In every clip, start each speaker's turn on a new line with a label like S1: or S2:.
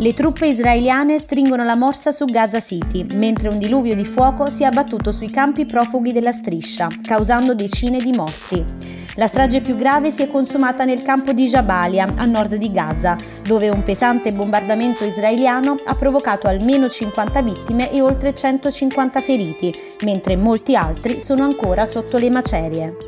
S1: Le truppe israeliane stringono la morsa su Gaza City, mentre un diluvio di fuoco si è abbattuto sui campi profughi della striscia, causando decine di morti. La strage più grave si è consumata nel campo di Jabalia, a nord di Gaza, dove un pesante bombardamento israeliano ha provocato almeno 50 vittime e oltre 150 feriti, mentre molti altri sono ancora sotto le macerie.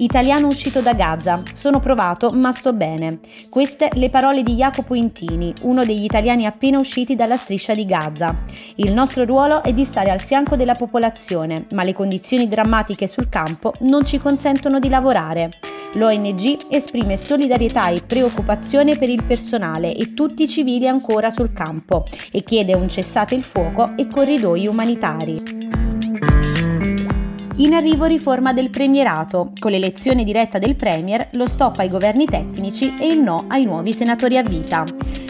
S1: Italiano uscito da Gaza. Sono provato, ma sto bene. Queste le parole di Jacopo Intini, uno degli italiani appena usciti dalla striscia di Gaza. Il nostro ruolo è di stare al fianco della popolazione, ma le condizioni drammatiche sul campo non ci consentono di lavorare. L'ONG esprime solidarietà e preoccupazione per il personale e tutti i civili ancora sul campo e chiede un cessate il fuoco e corridoi umanitari. In arrivo riforma del premierato, con l'elezione diretta del Premier, lo stop ai governi tecnici e il no ai nuovi senatori a vita.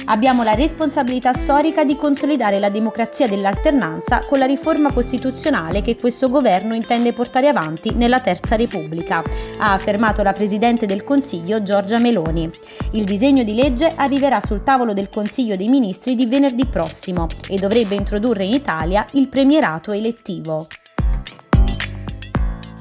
S1: Abbiamo la responsabilità storica di consolidare la democrazia dell'alternanza con la riforma costituzionale che questo governo intende portare avanti nella Terza Repubblica, ha affermato la Presidente del Consiglio Giorgia Meloni. Il disegno di legge arriverà sul tavolo del Consiglio dei Ministri di venerdì prossimo e dovrebbe introdurre in Italia il premierato elettivo.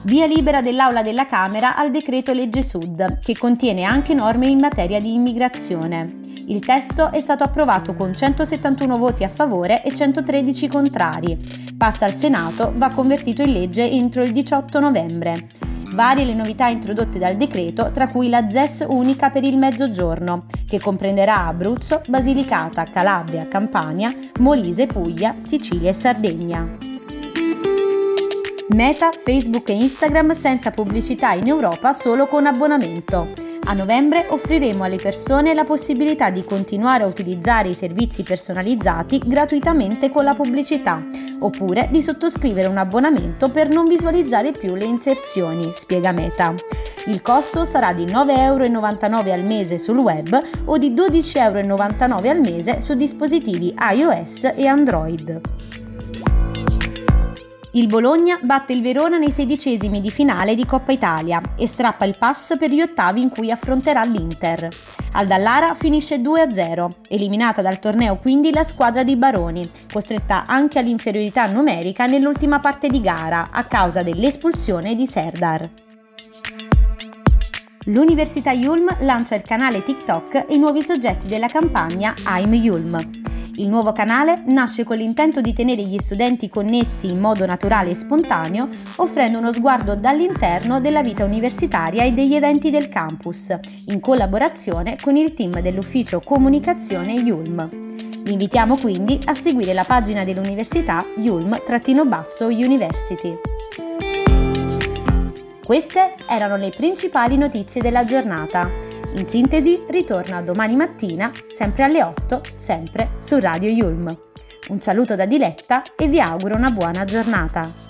S1: Via libera dell'Aula della Camera al decreto legge Sud, che contiene anche norme in materia di immigrazione. Il testo è stato approvato con 171 voti a favore e 113 contrari. Passa al Senato, va convertito in legge entro il 18 novembre. Varie le novità introdotte dal decreto, tra cui la ZES unica per il mezzogiorno, che comprenderà Abruzzo, Basilicata, Calabria, Campania, Molise, Puglia, Sicilia e Sardegna. Meta, Facebook e Instagram senza pubblicità in Europa solo con abbonamento. A novembre offriremo alle persone la possibilità di continuare a utilizzare i servizi personalizzati gratuitamente con la pubblicità, oppure di sottoscrivere un abbonamento per non visualizzare più le inserzioni, spiega Meta. Il costo sarà di 9,99 euro al mese sul web o di 12,99 euro al mese su dispositivi iOS e Android. Il Bologna batte il Verona nei sedicesimi di finale di Coppa Italia e strappa il pass per gli ottavi in cui affronterà l'Inter. Al Dallara finisce 2-0, eliminata dal torneo quindi la squadra di Baroni, costretta anche all'inferiorità numerica nell'ultima parte di gara a causa dell'espulsione di Serdar. L'Università Yulm lancia il canale TikTok e i nuovi soggetti della campagna I'm Yulm. Il nuovo canale nasce con l'intento di tenere gli studenti connessi in modo naturale e spontaneo, offrendo uno sguardo dall'interno della vita universitaria e degli eventi del campus, in collaborazione con il team dell'ufficio comunicazione Yulm. Vi invitiamo quindi a seguire la pagina dell'università Yulm-University. Queste erano le principali notizie della giornata. In sintesi, ritorna domani mattina, sempre alle 8, sempre su Radio Yulm. Un saluto da Diletta e vi auguro una buona giornata.